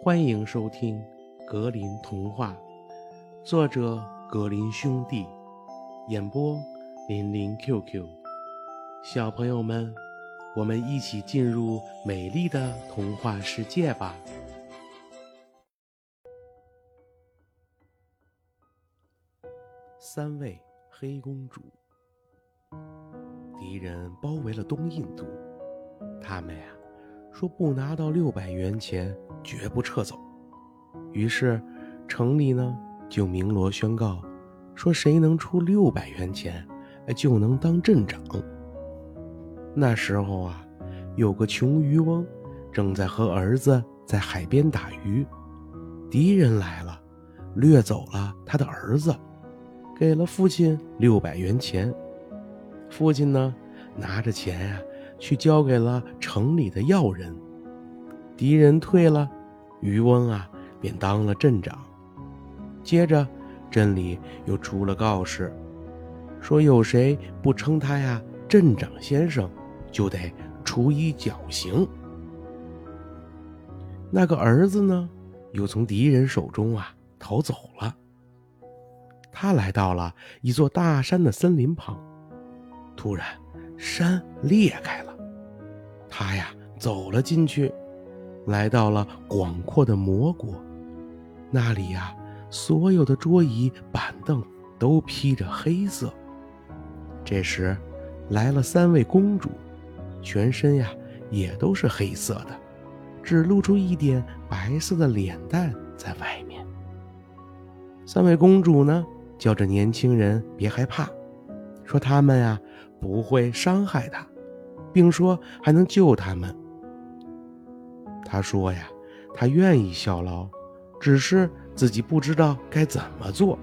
欢迎收听《格林童话》，作者格林兄弟，演播林林 QQ。小朋友们，我们一起进入美丽的童话世界吧！三位黑公主，敌人包围了东印度，他们呀。说不拿到六百元钱，绝不撤走。于是，城里呢就鸣锣宣告，说谁能出六百元钱，就能当镇长。那时候啊，有个穷渔翁，正在和儿子在海边打鱼，敌人来了，掠走了他的儿子，给了父亲六百元钱。父亲呢，拿着钱呀。去交给了城里的要人，敌人退了，渔翁啊便当了镇长。接着，镇里又出了告示，说有谁不称他呀镇长先生，就得处以绞刑。那个儿子呢，又从敌人手中啊逃走了。他来到了一座大山的森林旁，突然山裂开了。他呀，走了进去，来到了广阔的魔国。那里呀，所有的桌椅板凳都披着黑色。这时，来了三位公主，全身呀也都是黑色的，只露出一点白色的脸蛋在外面。三位公主呢，叫着年轻人别害怕，说他们呀不会伤害他。并说还能救他们。他说呀，他愿意效劳，只是自己不知道该怎么做。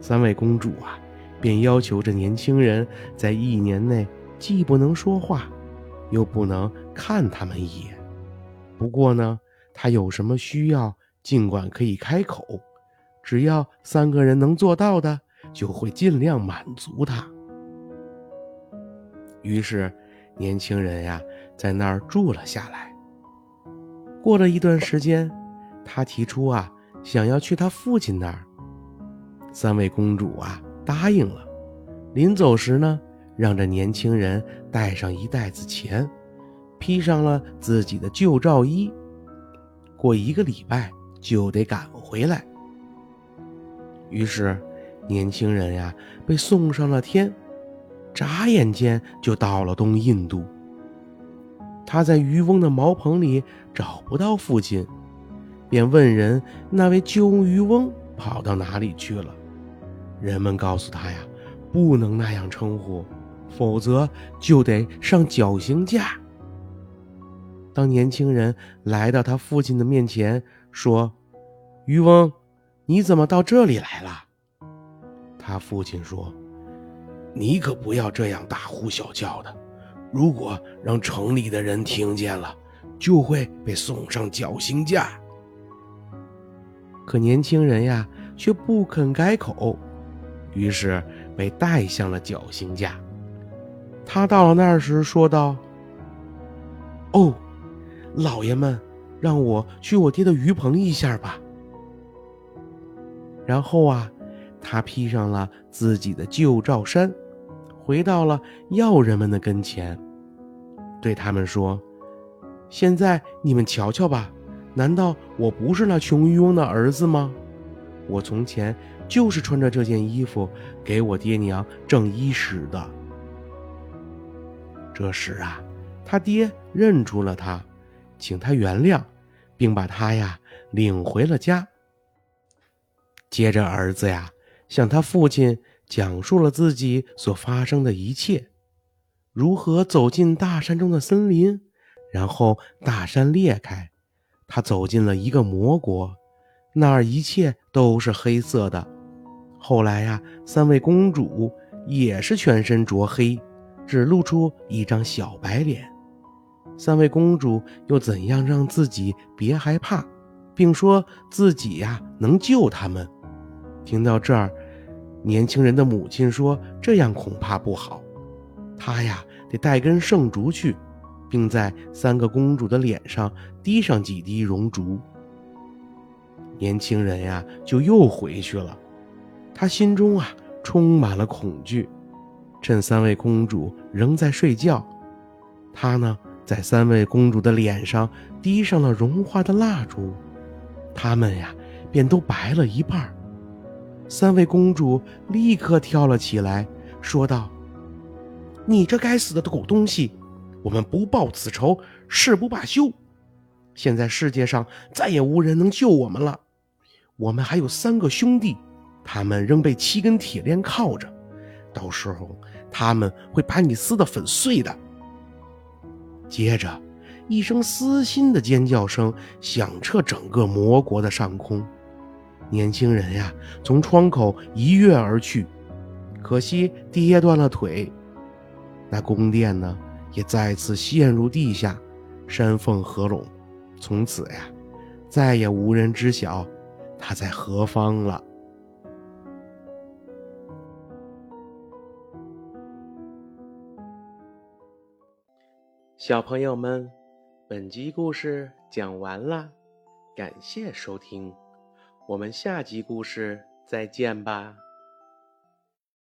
三位公主啊，便要求这年轻人在一年内既不能说话，又不能看他们一眼。不过呢，他有什么需要，尽管可以开口，只要三个人能做到的，就会尽量满足他。于是，年轻人呀，在那儿住了下来。过了一段时间，他提出啊，想要去他父亲那儿。三位公主啊，答应了。临走时呢，让这年轻人带上一袋子钱，披上了自己的旧罩衣，过一个礼拜就得赶回来。于是，年轻人呀，被送上了天。眨眼间就到了东印度。他在渔翁的茅棚里找不到父亲，便问人：“那位旧渔翁跑到哪里去了？”人们告诉他呀：“不能那样称呼，否则就得上绞刑架。”当年轻人来到他父亲的面前，说：“渔翁，你怎么到这里来了？”他父亲说。你可不要这样大呼小叫的，如果让城里的人听见了，就会被送上绞刑架。可年轻人呀，却不肯改口，于是被带向了绞刑架。他到了那儿时，说道：“哦，老爷们，让我去我爹的鱼棚一下吧。”然后啊。他披上了自己的旧罩衫，回到了要人们的跟前，对他们说：“现在你们瞧瞧吧，难道我不是那穷渔翁的儿子吗？我从前就是穿着这件衣服给我爹娘挣衣食的。”这时啊，他爹认出了他，请他原谅，并把他呀领回了家。接着，儿子呀。向他父亲讲述了自己所发生的一切，如何走进大山中的森林，然后大山裂开，他走进了一个魔国，那儿一切都是黑色的。后来呀，三位公主也是全身着黑，只露出一张小白脸。三位公主又怎样让自己别害怕，并说自己呀能救他们？听到这儿。年轻人的母亲说：“这样恐怕不好，他呀得带根圣竹去，并在三个公主的脸上滴上几滴熔烛。年轻人呀，就又回去了。他心中啊，充满了恐惧。趁三位公主仍在睡觉，他呢，在三位公主的脸上滴上了融化的蜡烛，她们呀，便都白了一半。三位公主立刻跳了起来，说道：“你这该死的狗东西！我们不报此仇，誓不罢休。现在世界上再也无人能救我们了。我们还有三个兄弟，他们仍被七根铁链铐着。”到时候他们会把你撕得粉碎的。接着，一声撕心的尖叫声响彻整个魔国的上空。年轻人呀，从窗口一跃而去，可惜跌断了腿。那宫殿呢，也再次陷入地下，山缝合拢，从此呀，再也无人知晓他在何方了。小朋友们，本集故事讲完了，感谢收听，我们下集故事再见吧。